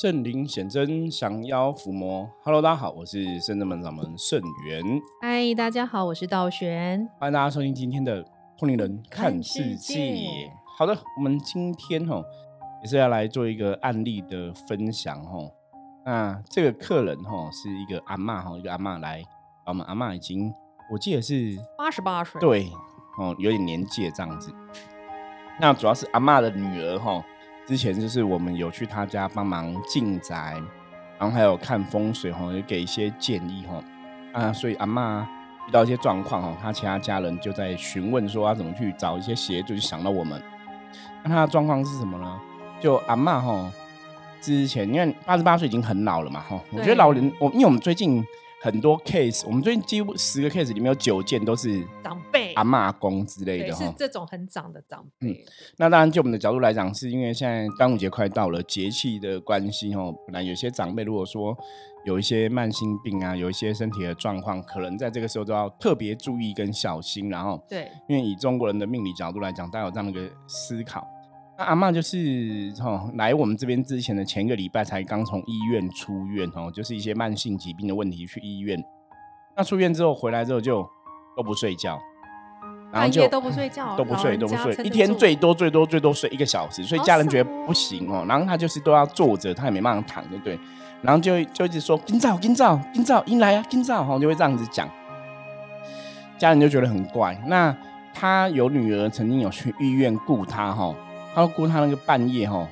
正灵显真，降妖伏魔。Hello，大家好，我是圣真门掌门圣元。嗨，大家好，我是道玄。欢迎大家收听今天的通灵人看世界。好的，我们今天哈也是要来做一个案例的分享哈。那这个客人哈是一个阿妈哈，一个阿妈来，我们阿妈已经我记得是八十八岁，对哦，有点年纪这样子。那主要是阿妈的女儿哈。之前就是我们有去他家帮忙进宅，然后还有看风水哈，也给一些建议哈啊，所以阿妈遇到一些状况哈，他其他家人就在询问说要怎么去找一些协助，就想到我们。那他的状况是什么呢？就阿妈哈，之前因为八十八岁已经很老了嘛哈，我觉得老人我因为我们最近。很多 case，我们最近几乎十个 case 里面有九件都是长辈、阿妈公之类的哈，是这种很长的长辈。嗯，那当然就我们的角度来讲，是因为现在端午节快到了，节气的关系哦，本来有些长辈如果说有一些慢性病啊，有一些身体的状况，可能在这个时候都要特别注意跟小心，然后对，因为以中国人的命理角度来讲，大家有这样的一个思考。阿妈就是哦，来我们这边之前的前一个礼拜才刚从医院出院哦，就是一些慢性疾病的问题去医院。那出院之后回来之后就都不睡觉，然后就都不睡觉，都不睡都不睡，一天最多最多最多睡一个小时，所以家人觉得不行哦。然后他就是都要坐着，他也没办法躺，对不对？然后就就一直说今早今早今早迎来啊今早哈，就会这样子讲，家人就觉得很怪。那他有女儿曾经有去医院顾他哈。他说估他那个半夜哈，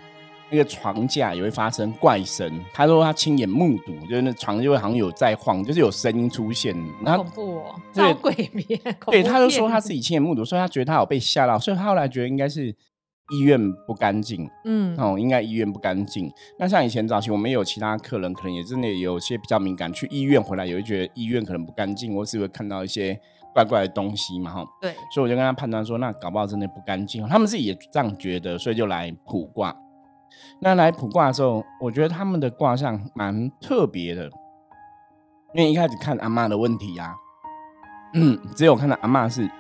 那个床架也会发生怪声。他说他亲眼目睹，就是那床就会好像有在晃，就是有声音出现。恐怖哦，对鬼片。对，他就说他自己亲眼目睹，所以他觉得他有被吓到，所以他后来觉得应该是医院不干净。嗯，哦，应该医院不干净。那像以前早期我们有其他客人，可能也真的有些比较敏感，去医院回来也会觉得医院可能不干净，或是会看到一些。怪怪的东西嘛，哈，对，所以我就跟他判断说，那搞不好真的不干净。他们自己也这样觉得，所以就来卜卦。那来卜卦的时候，我觉得他们的卦象蛮特别的，因为一开始看阿妈的问题呀，嗯，只有看到阿妈是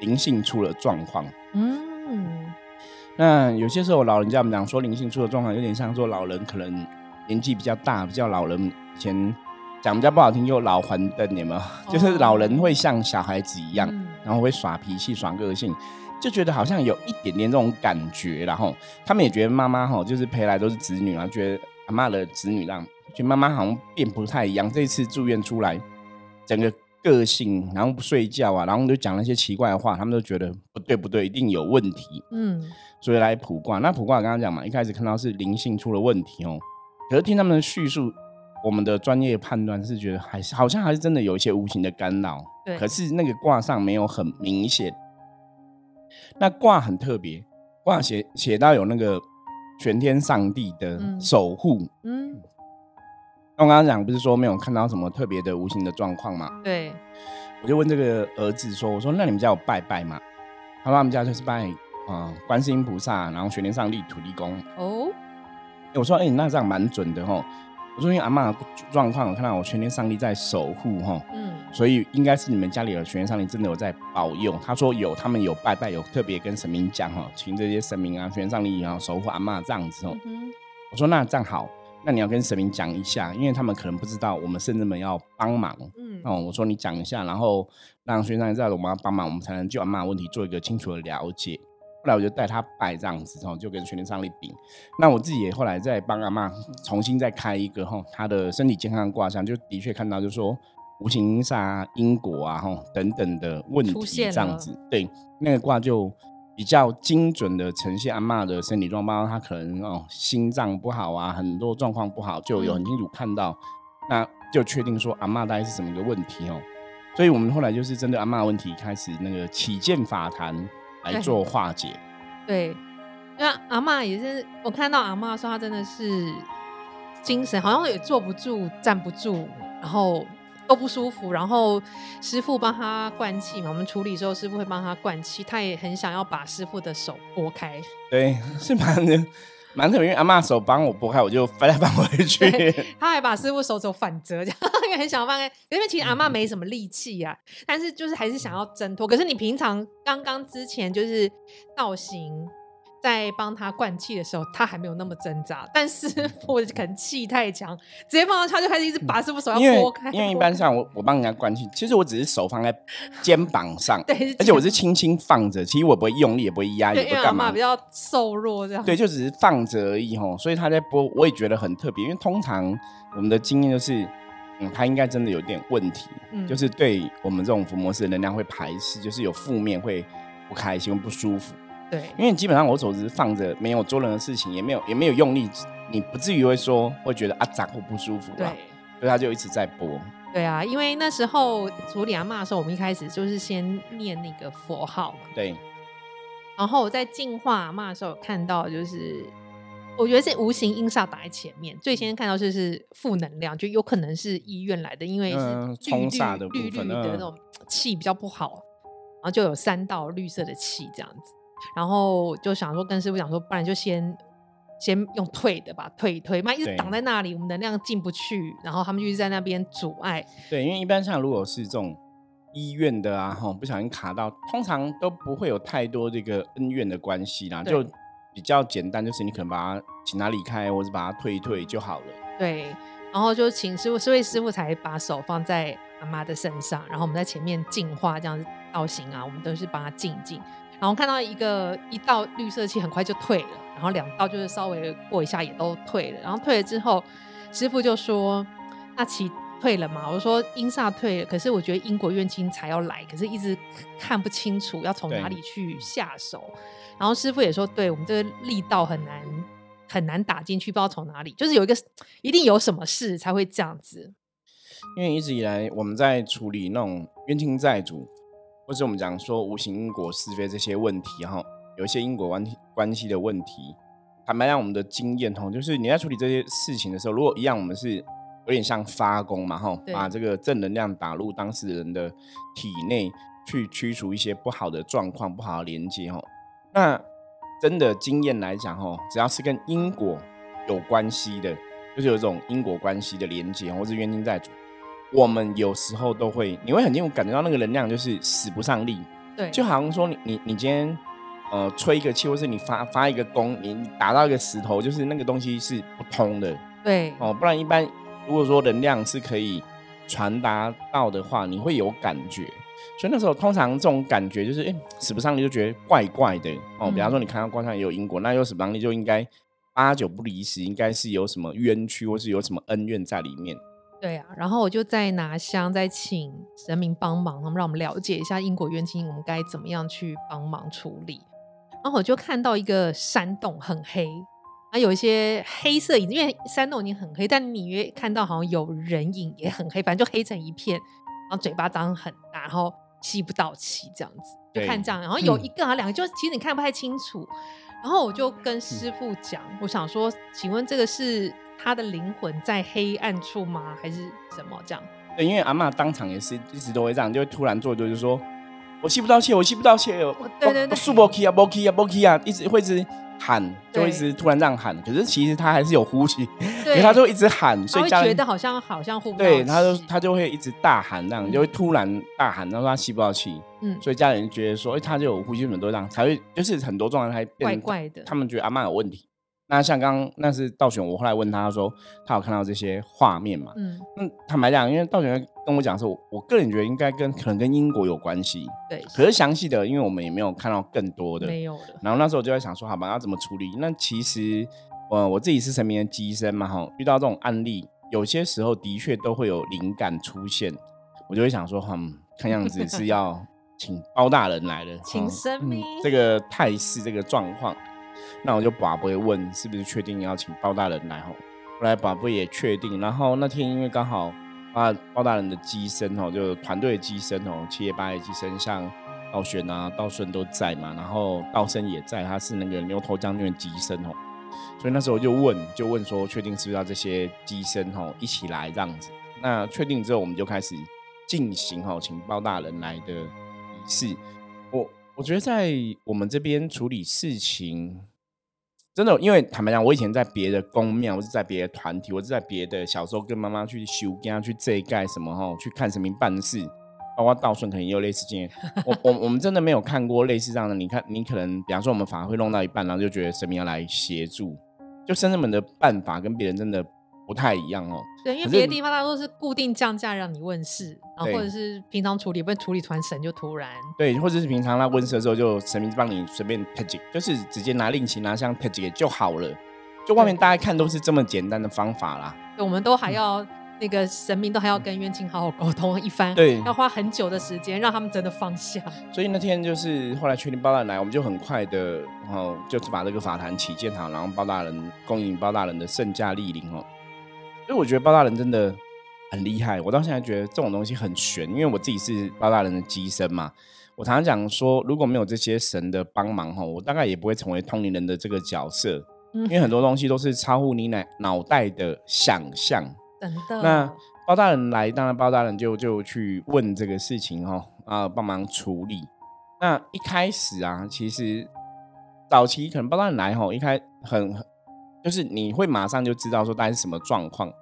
灵性出了状况。嗯，那有些时候老人家我们讲说灵性出了状况，有点像说老人可能年纪比较大，比较老人以前。讲比较不好听，就老还灯，有没有？就是老人会像小孩子一样，然后会耍脾气、耍个性，就觉得好像有一点点这种感觉。然后他们也觉得妈妈哈，就是陪来都是子女啊，觉得阿妈的子女让，觉得妈妈好像变不太一样。这次住院出来，整个个性，然后不睡觉啊，然后就讲那些奇怪的话，他们都觉得不对不对，一定有问题。嗯，所以来卜卦。那卜卦刚刚讲嘛，一开始看到是灵性出了问题哦，可是听他们的叙述。我们的专业判断是觉得还是好像还是真的有一些无形的干扰，对。可是那个卦上没有很明显。那卦很特别，卦写写到有那个全天上帝的守护。嗯。那我刚刚讲不是说没有看到什么特别的无形的状况吗？对。我就问这个儿子说：“我说那你们家有拜拜吗？”他说他们家就是拜啊观世音菩萨，然后玄天上帝、土地公。哦。我说：“哎，那这样蛮准的吼。”我说因为阿妈状况，我看到我全天上帝在守护哈，嗯，所以应该是你们家里的全天上帝真的有在保佑。他说有，他们有拜拜，有特别跟神明讲哈，请这些神明啊，全天上帝然后守护阿妈这样子哦。我说那这样好，那你要跟神明讲一下，因为他们可能不知道我们圣人们要帮忙，嗯，哦，我说你讲一下，然后让全天上帝知道我们要帮忙，我们才能就阿妈问题做一个清楚的了解。后来我就带他拜这样子，然后就跟全天上帝禀。那我自己也后来再帮阿妈重新再开一个哈，他的身体健康卦象，就的确看到就说无形煞、因果啊哈等等的问题这样子。对，那个卦就比较精准的呈现阿妈的身体状况，他可能哦心脏不好啊，很多状况不好，就有很清楚看到，那就确定说阿妈大概是什么一个问题哦。所以我们后来就是针对阿妈问题开始那个起见法坛。来做化解，对，因为阿妈也是，我看到阿妈说她真的是精神好像也坐不住、站不住，然后都不舒服。然后师傅帮她灌气嘛，我们处理之后师傅会帮她灌气，她也很想要把师傅的手拨开。对，是蛮的。蛮特别，因为阿妈手帮我拨开，我就翻来翻回去。他还把师傅手肘反折，这样因为很想要放开。因为其实阿妈没什么力气啊，但是就是还是想要挣脱。可是你平常刚刚之前就是造型在帮他灌气的时候，他还没有那么挣扎，但师傅 可能气太强，直接放到他就开始一直把师傅手要拨开。因为一般上我我帮人家灌气，其实我只是手放在肩膀上，对，而且我是轻轻放着，其实我不会用力，也不会压，也不干嘛，比较瘦弱这样。对，就只是放着而已吼，所以他在拨，我也觉得很特别，因为通常我们的经验就是，嗯，他应该真的有点问题，就是对我们这种伏魔师的能量会排斥，就是有负面会不开心不舒服。对，因为基本上我手只是放着，没有做任何事情，也没有也没有用力，你不至于会说会觉得啊脏或不舒服。对，所以他就一直在播。对啊，因为那时候处理阿妈的时候，我们一开始就是先念那个佛号嘛。对。然后我在净化阿妈的时候，看到就是我觉得是无形阴煞打在前面，最先看到就是负能量，就有可能是医院来的，因为是冲煞的绿绿的那种气比较不好，然后就有三道绿色的气这样子。然后就想说跟师傅讲说，不然就先先用退的吧，退一退，妈一直挡在那里，我们能量进不去，然后他们就一直在那边阻碍。对，因为一般像如果是这种医院的啊，哈，不小心卡到，通常都不会有太多这个恩怨的关系啦，就比较简单，就是你可能把他请他离开，或者把他退一退就好了。对，然后就请师傅，所以师傅才把手放在阿妈的身上，然后我们在前面净化这样子造型啊，我们都是帮他静静。然后看到一个一道绿色气很快就退了，然后两道就是稍微过一下也都退了。然后退了之后，师傅就说：“那气退了嘛？”我说：“阴煞退了，可是我觉得因果怨亲才要来，可是一直看不清楚要从哪里去下手。”然后师傅也说：“对我们这个力道很难很难打进去，不知道从哪里，就是有一个一定有什么事才会这样子。”因为一直以来我们在处理那种冤亲债主。或是我们讲说无形因果是非这些问题哈，有一些因果关关系的问题，坦白讲，我们的经验哈，就是你在处理这些事情的时候，如果一样，我们是有点像发功嘛哈，把这个正能量打入当事人的体内，去驱除一些不好的状况、不好的连接哈。那真的经验来讲哈，只要是跟因果有关系的，就是有一种因果关系的连接，或是冤亲债主。我们有时候都会，你会很清楚感觉到那个能量就是使不上力，对，就好像说你你你今天呃吹一个气，或是你发发一个功，你打到一个石头，就是那个东西是不通的，对，哦，不然一般如果说能量是可以传达到的话，你会有感觉，所以那时候通常这种感觉就是哎使不上力就觉得怪怪的。哦，比方说你看到光上也有因果，那有使不上力就应该八九不离十，应该是有什么冤屈或是有什么恩怨在里面。对啊，然后我就再拿香，再请神明帮忙，他们让我们了解一下因果冤亲，我们该怎么样去帮忙处理。然后我就看到一个山洞很黑，啊，有一些黑色影子，因为山洞已经很黑，但你约看到好像有人影也很黑，反正就黑成一片，然后嘴巴张很大，然后吸不到气这样子，就看这样。然后有一个啊两个，就其实你看不太清楚。然后我就跟师傅讲，我想说，请问这个是？他的灵魂在黑暗处吗？还是什么这样？对，因为阿妈当场也是一直都会这样，就会突然做，就是说我吸不到气，我吸不到气，对对对，数波 key 啊，波 key 啊，波 key 啊，一直会一直喊，就一直突然这样喊。可是其实他还是有呼吸，因为他就一直喊，所以觉得好像好像呼不到对，他就他就会一直大喊，这样就会突然大喊，然后他吸不到气。嗯，所以家人觉得说，哎，他就有呼吸，很多这样才会，就是很多状态变怪怪的，他们觉得阿妈有问题。那像刚刚那是道玄，我后来问他说，他有看到这些画面嘛？嗯，那坦白讲，因为道玄跟我讲说，我个人觉得应该跟可能跟英国有关系。对，可是详细的，因为我们也没有看到更多的，没有的。然后那时候我就在想说，好吧，要怎么处理？那其实，呃，我自己是神明的机身嘛，哈，遇到这种案例，有些时候的确都会有灵感出现，我就会想说，嗯，看样子是 要请包大人来了，请神明这个态势，这个状况。那我就把不会问是不是确定要请包大人来吼，后来把不也确定，然后那天因为刚好啊包大人的机身吼，就团队的机身哦，七叶八叶机身，像道玄啊、道顺都在嘛，然后道生也在，他是那个牛头将军的机身哦，所以那时候就问，就问说确定是不是要这些机身吼一起来这样子？那确定之后，我们就开始进行吼请包大人来的仪式。我我觉得在我们这边处理事情。真的，因为坦白讲，我以前在别的公庙，我是在别的团体，我是在别的小时候跟妈妈去修，跟她去这盖什么哈，去看神明办事。包括道顺可能也有类似经验。我我我们真的没有看过类似这样的。你看，你可能比方说我们反而会弄到一半，然后就觉得神明要来协助，就神们的办法跟别人真的不太一样哦。对，因为别的地方大多是固定降价让你问世，然后或者是平常处理，不然处理团神就突然。对，或者是平常他问世的时候，就神明帮你随便 p 就是直接拿令旗拿香 p 就好了。就外面大家看都是这么简单的方法啦。我们都还要。那个神明都还要跟冤亲好好沟通一番，对，要花很久的时间让他们真的放下。所以那天就是后来确定包大人来，我们就很快的，然后就是把这个法坛起建好，然后包大人恭迎包大人的圣驾莅临哦。所以我觉得包大人真的很厉害，我到现在觉得这种东西很玄，因为我自己是包大人的机身嘛。我常常讲说，如果没有这些神的帮忙哈，我大概也不会成为通灵人的这个角色，因为很多东西都是超乎你脑脑袋的想象。那包大人来，当然包大人就就去问这个事情哈啊，帮忙处理。那一开始啊，其实早期可能包大人来哈，一开很就是你会马上就知道说大概是什么状况。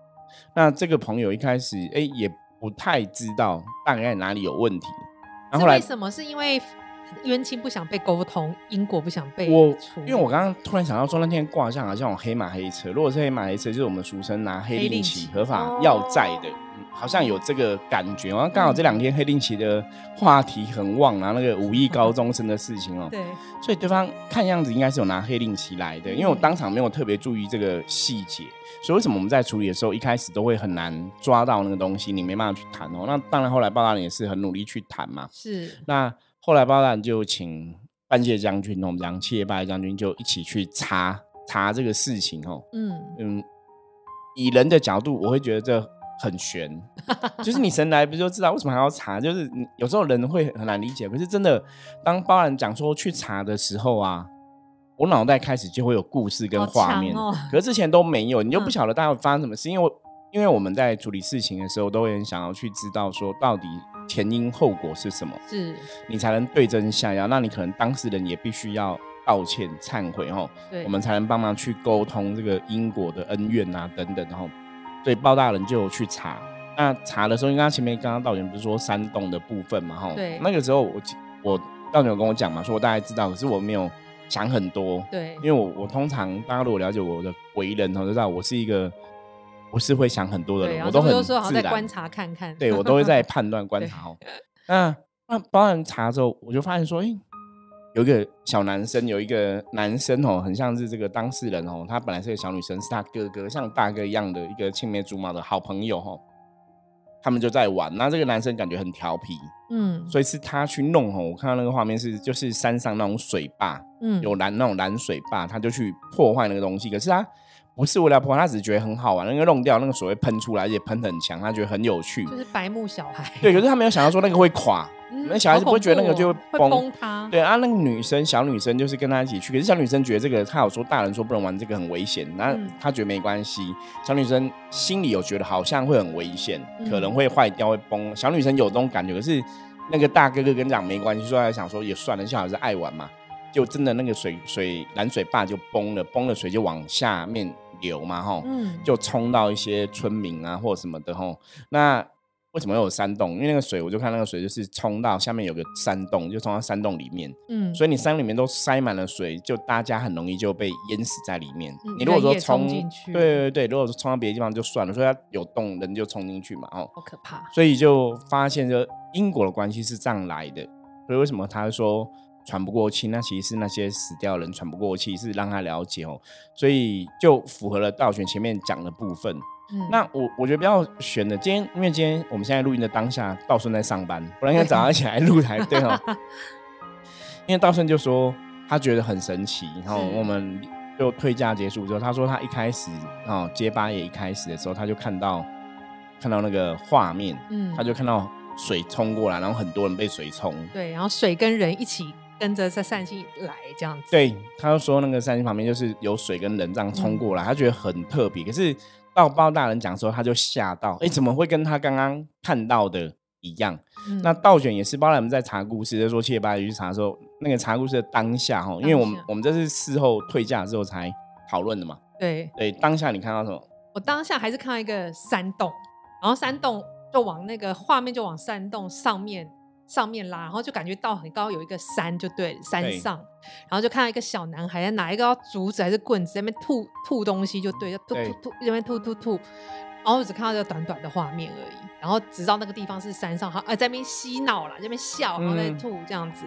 那这个朋友一开始哎也不太知道大概哪里有问题。然后来为什么？是因为。冤亲不想被沟通，因果不想被我，因为我刚刚突然想到说，那天卦象好像有黑马黑车。如果是黑马黑车，就是我们俗称拿黑令旗合法要债的，好像有这个感觉。然后刚好这两天黑令旗的话题很旺然后，那个五亿高中生的事情哦。对，所以对方看样子应该是有拿黑令旗来的，因为我当场没有特别注意这个细节，所以为什么我们在处理的时候一开始都会很难抓到那个东西，你没办法去谈哦。那当然后来报道也是很努力去谈嘛。是那。后来包大就请半谢将军，我们讲七叶八将军就一起去查查这个事情哦。嗯嗯，以人的角度，我会觉得这很悬，就是你神来不就知道为什么还要查？就是有时候人会很难理解。可是真的，当包人讲说去查的时候啊，我脑袋开始就会有故事跟画面，可是之前都没有，你就不晓得大概发生什么事。因为因为我们在处理事情的时候，都会很想要去知道说到底。前因后果是什么？是你才能对症下药。那你可能当事人也必须要道歉、忏悔，吼，我们才能帮忙去沟通这个因果的恩怨啊，等等，然后，所以包大人就去查。那查的时候，因为他前面刚刚道员不是说山洞的部分嘛，哈，对，那个时候我我道员有跟我讲嘛，说我大概知道，可是我没有想很多，对，因为我我通常大家如果了解我的为人，都知道我是一个。不是会想很多的人，我都很自然观察看看。对我都会在 判断观察哦。那那帮人查之后，我就发现说，哎，有一个小男生，有一个男生哦，很像是这个当事人哦。他本来是个小女生，是他哥哥，像大哥一样的一个青梅竹马的好朋友哦。他们就在玩，那这个男生感觉很调皮，嗯，所以是他去弄哦。我看到那个画面是，就是山上那种水坝，嗯，有蓝那种蓝水坝，他就去破坏那个东西，可是他。不是为了破，他只是觉得很好玩，那个弄掉那个水会喷出来，而且喷很强，他觉得很有趣。就是白目小孩。对，可是他没有想到说那个会垮，那小孩子不会觉得那个就会崩塌。对啊，那个女生小女生就是跟他一起去，可是小女生觉得这个，他有说大人说不能玩这个很危险，那他觉得没关系。小女生心里有觉得好像会很危险，可能会坏掉会崩。小女生有这种感觉，可是那个大哥哥跟讲没关系，说他想说也算了，小孩子爱玩嘛，就真的那个水水蓝水坝就崩了，崩了水就往下面。流嘛吼，就冲到一些村民啊或什么的吼。那为什么有山洞？因为那个水，我就看那个水就是冲到下面有个山洞，就冲到山洞里面。嗯，所以你山里面都塞满了水，就大家很容易就被淹死在里面。你如果说冲进去，对对对，如果说冲到别的地方就算了，所以它有洞，人就冲进去嘛。哦，好可怕。所以就发现，就因果的关系是这样来的。所以为什么他说？喘不过气，那其实是那些死掉人喘不过气，是让他了解哦，所以就符合了道玄前面讲的部分。嗯，那我我觉得比较悬的，今天因为今天我们现在录音的当下，道顺在上班，不然应该早上起来录才对哦。因为道顺就说他觉得很神奇，然后我们就退假结束之后，他说他一开始啊接八爷一开始的时候，他就看到看到那个画面，嗯，他就看到水冲过来，然后很多人被水冲，对，然后水跟人一起。跟着在善心来这样子，对，他就说那个善心旁边就是有水跟人这样冲过来，他觉得很特别。可是到包大人讲说，他就吓到，哎，怎么会跟他刚刚看到的一样？那倒卷也是包大人在查故事，就说七爷八爷去查的时候，那个查故事的当下哈，因为我们我们这是事后退价之后才讨论的嘛。对对，当下你看到什么？我当下还是看到一个山洞，然后山洞就往那个画面就往山洞上面上面拉，然后就感觉到很高有一个山，就对山上，然后就看到一个小男孩在拿一个竹子还是棍子在那边吐吐东西，就对，吐吐吐那边吐吐吐，然后只看到这个短短的画面而已，然后直到那个地方是山上，好呃在那边嬉闹了，在那边笑，然后在吐这样子，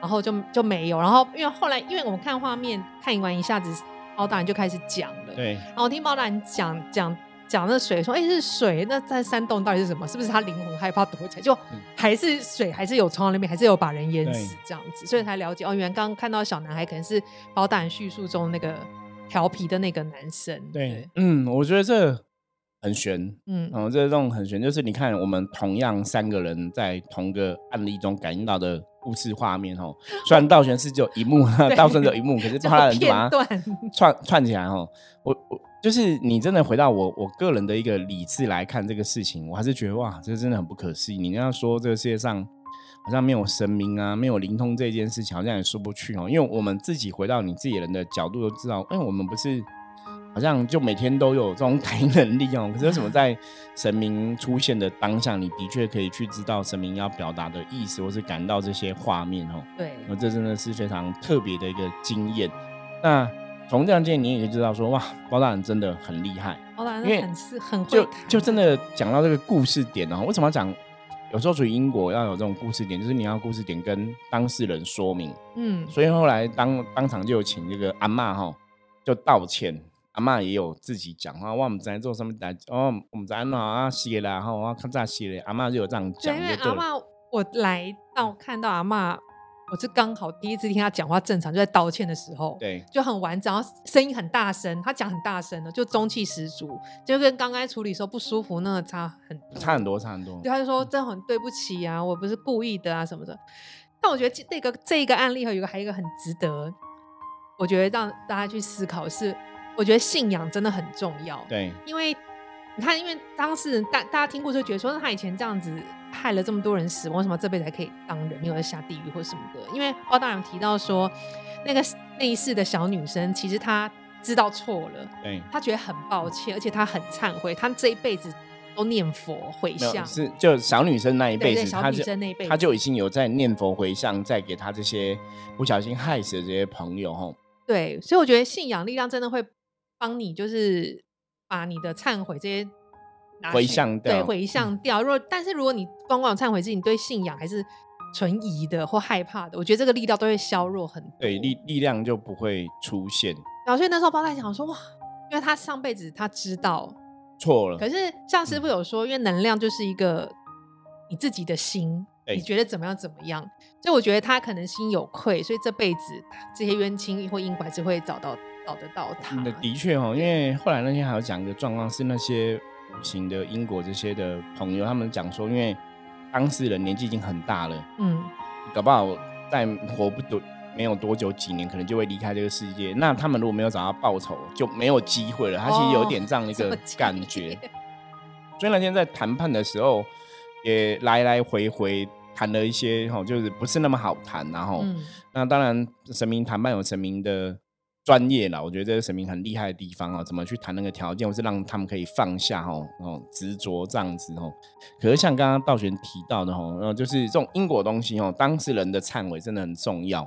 然后就就没有，然后因为后来因为我们看画面看完一下子，包大人就开始讲了，对，然后听包大人讲讲。讲那水，说哎是水，那在山洞到底是什么？是不是他灵魂害怕躲起来？就还是水，还是有冲到那边，还是有把人淹死这样子？所以才了解哦，原来刚刚看到小男孩可能是包大人叙述中那个调皮的那个男生。对，嗯，我觉得这很悬，嗯，哦，这种很悬，就是你看我们同样三个人在同个案例中感应到的故事画面哦，虽然道玄是只有一幕，道顺只有一幕，可是其他人就把它串串起来哦，我我。就是你真的回到我我个人的一个理智来看这个事情，我还是觉得哇，这真的很不可思议。你要说这个世界上好像没有神明啊，没有灵通这件事情，好像也说不去哦。因为我们自己回到你自己人的角度都知道，哎，我们不是好像就每天都有这种感应能力哦。可是为什么在神明出现的当下，你的确可以去知道神明要表达的意思，或是感到这些画面哦？对，那这真的是非常特别的一个经验。那。从这样见，你也可以知道说，哇，包大人真的很厉害。包大人很是很就就真的讲到这个故事点哦。为什么要讲？有时候属于因果要有这种故事点，就是你要故事点跟当事人说明。嗯，所以后来当当场就有请这个阿妈哈，就道歉。阿妈也有自己讲话，哇我们在做什么代哦，我们在哪啊写了，然后我看咋写的。阿妈就有这样讲。因为阿妈，我来到看到阿妈。我是刚好第一次听他讲话正常，就在道歉的时候，对，就很完整，然后声音很大声，他讲很大声的，就中气十足，就跟刚刚处理时候不舒服那个差很差很多，差很多。对，他就说真的很对不起啊，我不是故意的啊什么的。但我觉得这个这一个案例和有个还有一个很值得，我觉得让大家去思考是，我觉得信仰真的很重要。对，因为你看，因为当事人大大家听过就觉得说他以前这样子。害了这么多人死亡，为什么这辈子还可以当人，没有在下地狱或什么的？因为包大人提到说，那个那一世的小女生，其实她知道错了，对，她觉得很抱歉，而且她很忏悔，她这一辈子都念佛回向。是，就小女生那一辈子，小女生那一辈，她就已经有在念佛回向，在给她这些不小心害死的这些朋友，吼。对，所以我觉得信仰力量真的会帮你，就是把你的忏悔这些。回向掉，对，回向掉。若但是如果你光光有忏悔自己，你对信仰还是存疑的或害怕的，我觉得这个力道都会削弱很多，对力力量就不会出现。然后所以那时候包太想说哇，因为他上辈子他知道错了，可是像师傅有说，因为能量就是一个你自己的心，你觉得怎么样怎么样，所以我觉得他可能心有愧，所以这辈子这些冤亲或因果是会找到找得到他。的确哦，因为后来那天还有讲一个状况是那些。型的英国这些的朋友，他们讲说，因为当事人年纪已经很大了，嗯，搞不好在活不多没有多久几年，可能就会离开这个世界。那他们如果没有找到报酬，就没有机会了。他其实有点这样的一个感觉。所以那天在谈判的时候，也来来回回谈了一些，哈，就是不是那么好谈。然后，那当然神明谈判有神明的。专业啦，我觉得这个神明很厉害的地方啊，怎么去谈那个条件，或是让他们可以放下哦，哦执着这样子哦。可是像刚刚道玄提到的哦，呃，就是这种因果东西哦，当事人的忏悔真的很重要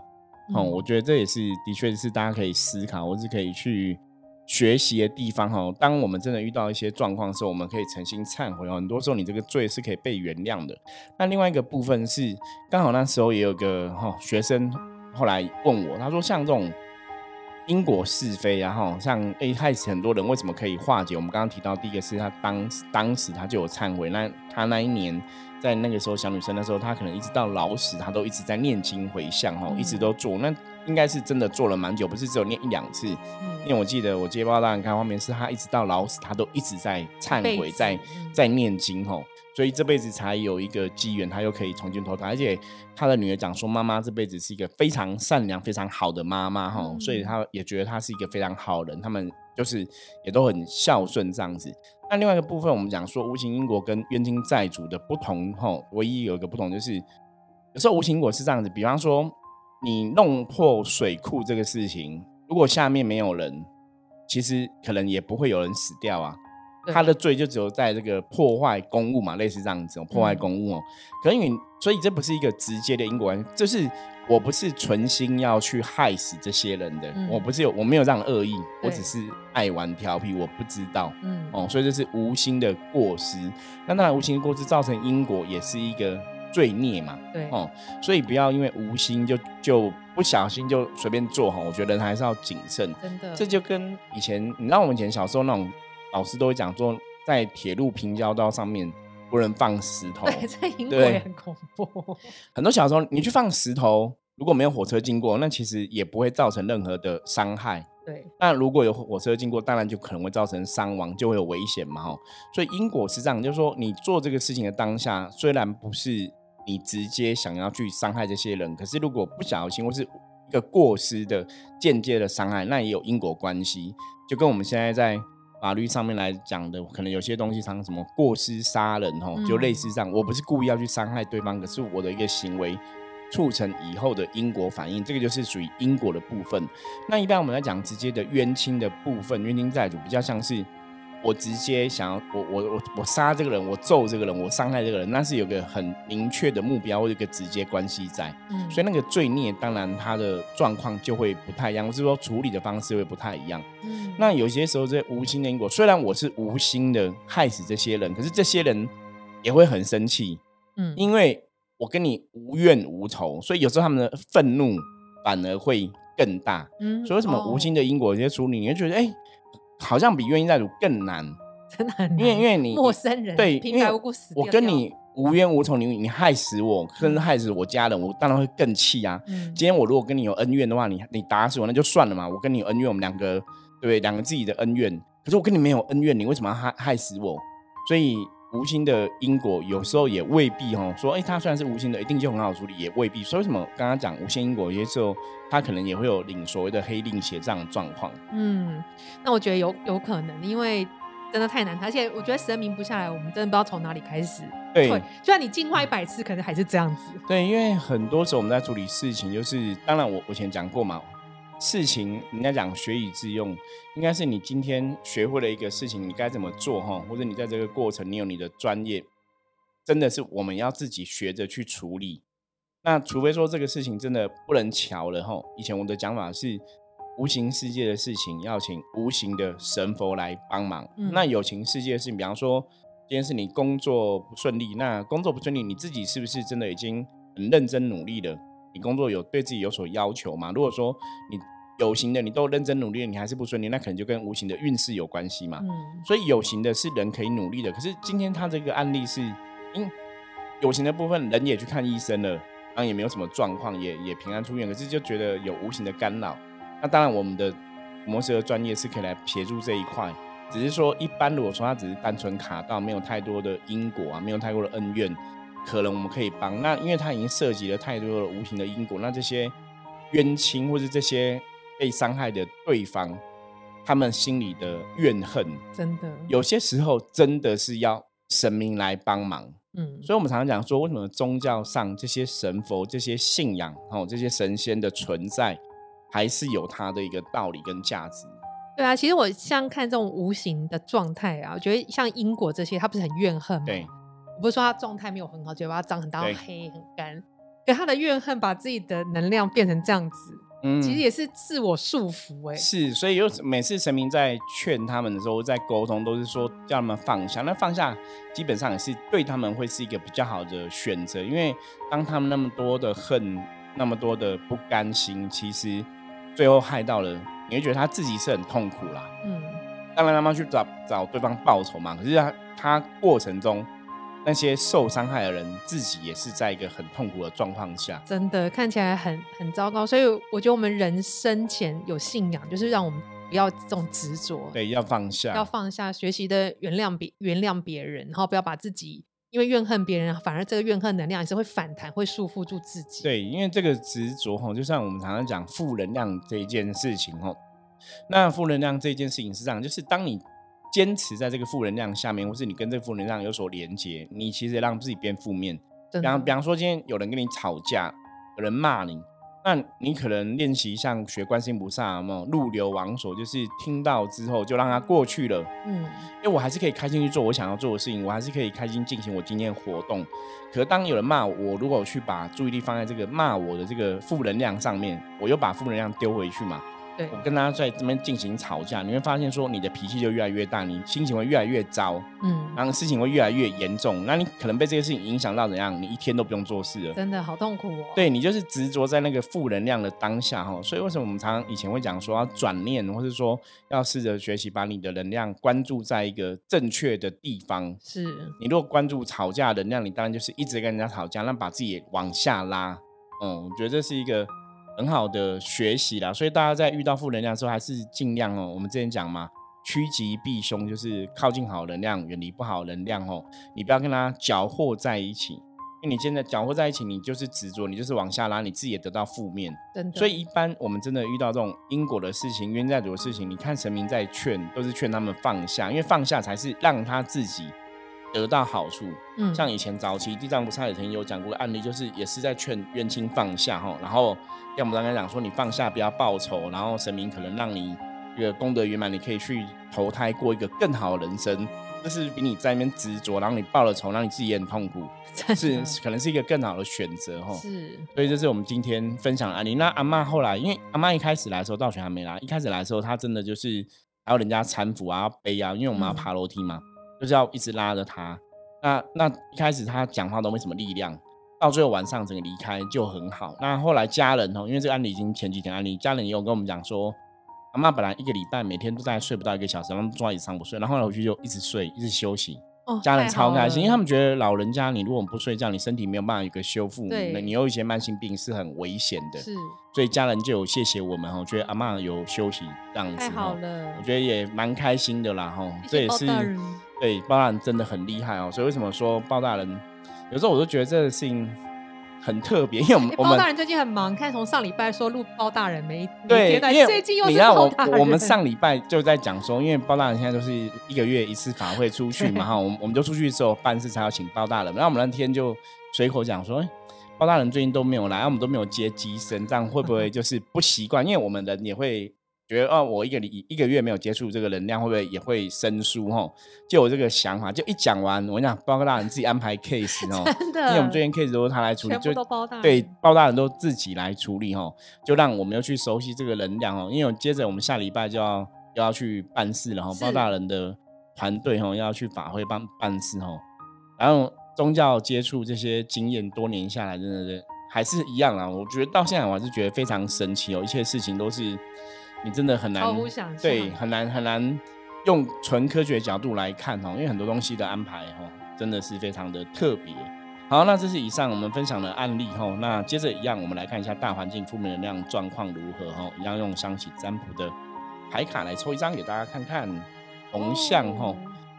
哦。我觉得这也是的确是大家可以思考，或是可以去学习的地方哦。当我们真的遇到一些状况的时候，我们可以诚心忏悔哦。很多时候你这个罪是可以被原谅的。那另外一个部分是，刚好那时候也有个哈学生后来问我，他说像这种。因果是非，然后像一开始很多人为什么可以化解？我们刚刚提到第一个是他当当时他就有忏悔，那他那一年在那个时候小女生的时候，她可能一直到老死，她都一直在念经回向哦，一直都做，那应该是真的做了蛮久，不是只有念一两次。因为我记得我接报大人看画面是他一直到老死，他都一直在忏悔，在在念经吼。所以这辈子才有一个机缘，他又可以重新投胎，而且他的女儿讲说，妈妈这辈子是一个非常善良、非常好的妈妈哈，所以他也觉得他是一个非常好人，他们就是也都很孝顺这样子。那另外一个部分，我们讲说无形因果跟冤亲债主的不同哈，唯一有一个不同就是，有时候无形因果是这样子，比方说你弄破水库这个事情，如果下面没有人，其实可能也不会有人死掉啊。他的罪就只有在这个破坏公物嘛，类似这样子，破坏公物哦。可因为所以这不是一个直接的因果关系，就是我不是存心要去害死这些人的，我不是有我没有这样恶意，我只是爱玩调皮，我不知道，嗯哦，所以这是无心的过失。那当然，无心的过失造成因果也是一个罪孽嘛，对哦，所以不要因为无心就就不小心就随便做哈，我觉得人还是要谨慎，真的，这就跟以前你知道我们以前小时候那种。老师都会讲说，在铁路平交道上面不能放石头。对，在英国也很恐怖。很多小时候你去放石头，如果没有火车经过，那其实也不会造成任何的伤害。对。那如果有火车经过，当然就可能会造成伤亡，就会有危险嘛。哈。所以因果是这样，就是说你做这个事情的当下，虽然不是你直接想要去伤害这些人，可是如果不小心或是一个过失的间接的伤害，那也有因果关系。就跟我们现在在。法律上面来讲的，可能有些东西像什么过失杀人吼，就类似这样。我不是故意要去伤害对方，可是我的一个行为促成以后的因果反应，这个就是属于因果的部分。那一般我们来讲直接的冤亲的部分，冤亲债主比较像是。我直接想要我我我我杀这个人，我揍这个人，我伤害这个人，那是有个很明确的目标或者一个直接关系在，嗯，所以那个罪孽当然他的状况就会不太一样，或是说处理的方式会不太一样，嗯，那有些时候这无心的因果，虽然我是无心的害死这些人，可是这些人也会很生气，嗯，因为我跟你无怨无仇，所以有时候他们的愤怒反而会更大，嗯，所以为什么无心的因果有些处理，你会觉得哎。好像比冤亲债主更难，真的很难。因为因为你 陌生人对，平白无故死我跟你无冤无仇，你你害死我，甚至害死我家人，我当然会更气啊。今天我如果跟你有恩怨的话，你你打死我那就算了嘛。我跟你有恩怨，我们两个对两个自己的恩怨。可是我跟你没有恩怨，你为什么要害害死我？所以。无心的因果有时候也未必哦，说哎，他虽然是无心的，一定就很好处理，也未必。所以为什么刚刚讲无心因果，有些时候他可能也会有领所谓的黑令邪这样的状况。嗯，那我觉得有有可能，因为真的太难，而且我觉得神明不下来，我们真的不知道从哪里开始。对，就算你进化一百次，可能还是这样子。对，因为很多时候我们在处理事情，就是当然我我以前讲过嘛。事情人家讲学以致用，应该是你今天学会了一个事情，你该怎么做哈？或者你在这个过程，你有你的专业，真的是我们要自己学着去处理。那除非说这个事情真的不能瞧了哈。以前我的讲法是，无形世界的事情要请无形的神佛来帮忙。那有形世界的事情，比方说今天是你工作不顺利，那工作不顺利，你自己是不是真的已经很认真努力了？你工作有对自己有所要求吗？如果说你有形的你都认真努力，你还是不顺利，那可能就跟无形的运势有关系嘛。嗯，所以有形的是人可以努力的。可是今天他这个案例是，因有形的部分人也去看医生了，然后也没有什么状况，也也平安出院。可是就觉得有无形的干扰。那当然，我们的模式的专业是可以来协助这一块。只是说，一般如果说他只是单纯卡到，没有太多的因果啊，没有太多的恩怨。可能我们可以帮那，因为它已经涉及了太多的无形的因果，那这些冤亲或者这些被伤害的对方，他们心里的怨恨，真的有些时候真的是要神明来帮忙。嗯，所以我们常常讲说，为什么宗教上这些神佛、这些信仰哦，这些神仙的存在，还是有它的一个道理跟价值。对啊，其实我像看这种无形的状态啊，我觉得像因果这些，他不是很怨恨吗？对。不是说他状态没有很好，嘴巴长很大、黑很干，可他的怨恨把自己的能量变成这样子，嗯，其实也是自我束缚哎。是，所以有每次神明在劝他们的时候，在沟通，都是说叫他们放下。那放下基本上也是对他们会是一个比较好的选择，因为当他们那么多的恨、那么多的不甘心，其实最后害到了，你会觉得他自己是很痛苦啦。嗯，当然他们去找找对方报仇嘛，可是他他过程中。那些受伤害的人自己也是在一个很痛苦的状况下，真的看起来很很糟糕。所以我觉得我们人生前有信仰，就是让我们不要这种执着，对，要放下，要放下，学习的原谅别原谅别人，然后不要把自己因为怨恨别人，反而这个怨恨能量也是会反弹，会束缚住自己。对，因为这个执着哈，就像我们常常讲负能量这一件事情哈，那负能量这件事情是这样，就是当你。坚持在这个负能量下面，或是你跟这个负能量有所连接，你其实让自己变负面。比方，比方说今天有人跟你吵架，有人骂你，那你可能练习像学观心菩萨，有入流王所，就是听到之后就让它过去了。嗯，因为我还是可以开心去做我想要做的事情，我还是可以开心进行我今天的活动。可当有人骂我，如果去把注意力放在这个骂我的这个负能量上面，我又把负能量丢回去嘛。我跟他在这边进行吵架，你会发现说你的脾气就越来越大，你心情会越来越糟，嗯，然后事情会越来越严重，那你可能被这些事情影响到怎样？你一天都不用做事了，真的好痛苦哦。对你就是执着在那个负能量的当下哈，所以为什么我们常常以前会讲说要转念，或是说要试着学习把你的能量关注在一个正确的地方。是你如果关注吵架能量，你当然就是一直跟人家吵架，那把自己往下拉。嗯，我觉得这是一个。很好的学习啦，所以大家在遇到负能量的时候，还是尽量哦。我们之前讲嘛，趋吉避凶，就是靠近好能量，远离不好能量哦。你不要跟他搅和在一起，因为你现在搅和在一起，你就是执着，你就是往下拉，你自己也得到负面。所以一般我们真的遇到这种因果的事情、冤债主的事情，你看神明在劝，都是劝他们放下，因为放下才是让他自己。得到好处，嗯，像以前早期地藏菩萨也曾经有讲过的案例，就是也是在劝冤亲放下哈，然后要我们刚才讲说你放下不要报仇，然后神明可能让你这个功德圆满，你可以去投胎过一个更好的人生，这是比你在那边执着，然后你报了仇，让你自己也很痛苦，是可能是一个更好的选择哈。是，所以这是我们今天分享的案例。那阿妈后来，因为阿妈一开始来的时候道玄还没来，一开始来的时候她真的就是还有人家搀扶啊背啊，因为我们要爬楼梯嘛。就是要一直拉着他，那那一开始他讲话都没什么力量，到最后晚上整个离开就很好。那后来家人哦，因为这个案例已经前几天案例，家人也有跟我们讲说，阿妈本来一个礼拜每天都在睡不到一个小时，然后坐在椅子上不睡，然后后来回去就一直睡，一直休息。哦家人超开心，因为他们觉得老人家你如果不睡觉，你身体没有办法一个修复，那你有一些慢性病是很危险的。是，所以家人就有谢谢我们哈，觉得阿妈有休息这样子，太好了，我觉得也蛮开心的啦哈。这也是对包大人真的很厉害哦，所以为什么说包大人有时候我都觉得这个事情。很特别，因为我们包大人最近很忙，看从上礼拜说录包大人没对，因为最近又是你看我我们上礼拜就在讲说，因为包大人现在都是一个月一次法会出去嘛哈，我们我们就出去的时候办事才要请包大人，然后我们那天就随口讲说，包大人最近都没有来，我们都没有接机身，这样会不会 就是不习惯？因为我们人也会。觉得哦，我一个礼一个月没有接触这个能量，会不会也会生疏？哈，就有这个想法，就一讲完，我讲包大人自己安排 case 哦，真的，因为我们最近 case 都是他来处理，就都包大对包大人都自己来处理哈，就让我们要去熟悉这个能量哦。因为接着我们下礼拜就要又要去办事了哈，包大人的团队哈要去法会办办事哈，然后宗教接触这些经验多年下来，真的是还是一样啊。我觉得到现在我还是觉得非常神奇哦，一切事情都是。你真的很难，对，很难很难用纯科学角度来看哦，因为很多东西的安排哦，真的是非常的特别。好，那这是以上我们分享的案例哈。那接着一样，我们来看一下大环境负面能量状况如何哈。一样用香气占卜的牌卡来抽一张给大家看看。红象哈，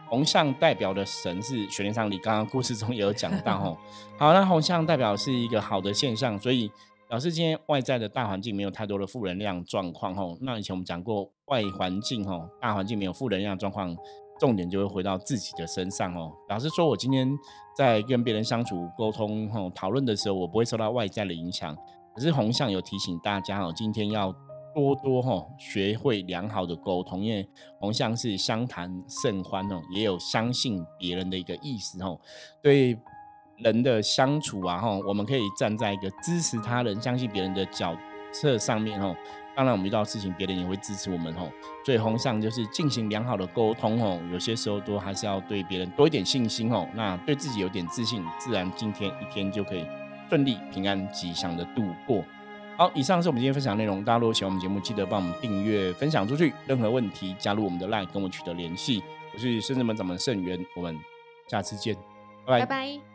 红象代表的神是玄天上帝，刚刚故事中也有讲到哈。好，那红象代表是一个好的现象，所以。表示今天外在的大环境没有太多的负能量状况吼，那以前我们讲过外环境吼，大环境没有负能量状况，重点就会回到自己的身上哦。表示说我今天在跟别人相处、沟通吼、讨论的时候，我不会受到外在的影响。可是红象有提醒大家哦，今天要多多吼学会良好的沟通，因为红象是相谈甚欢哦，也有相信别人的一个意思哦，对。人的相处啊，哈，我们可以站在一个支持他人、相信别人的角色上面，哈。当然，我们遇到事情，别人也会支持我们，吼。所以，红上就是进行良好的沟通，吼。有些时候都还是要对别人多一点信心，吼。那对自己有点自信，自然今天一天就可以顺利、平安、吉祥的度过。好，以上是我们今天分享内容。大家如果喜欢我们节目，记得帮我们订阅、分享出去。任何问题，加入我们的 LINE 跟我取得联系。我是深圳门掌门盛元，我们下次见，拜拜。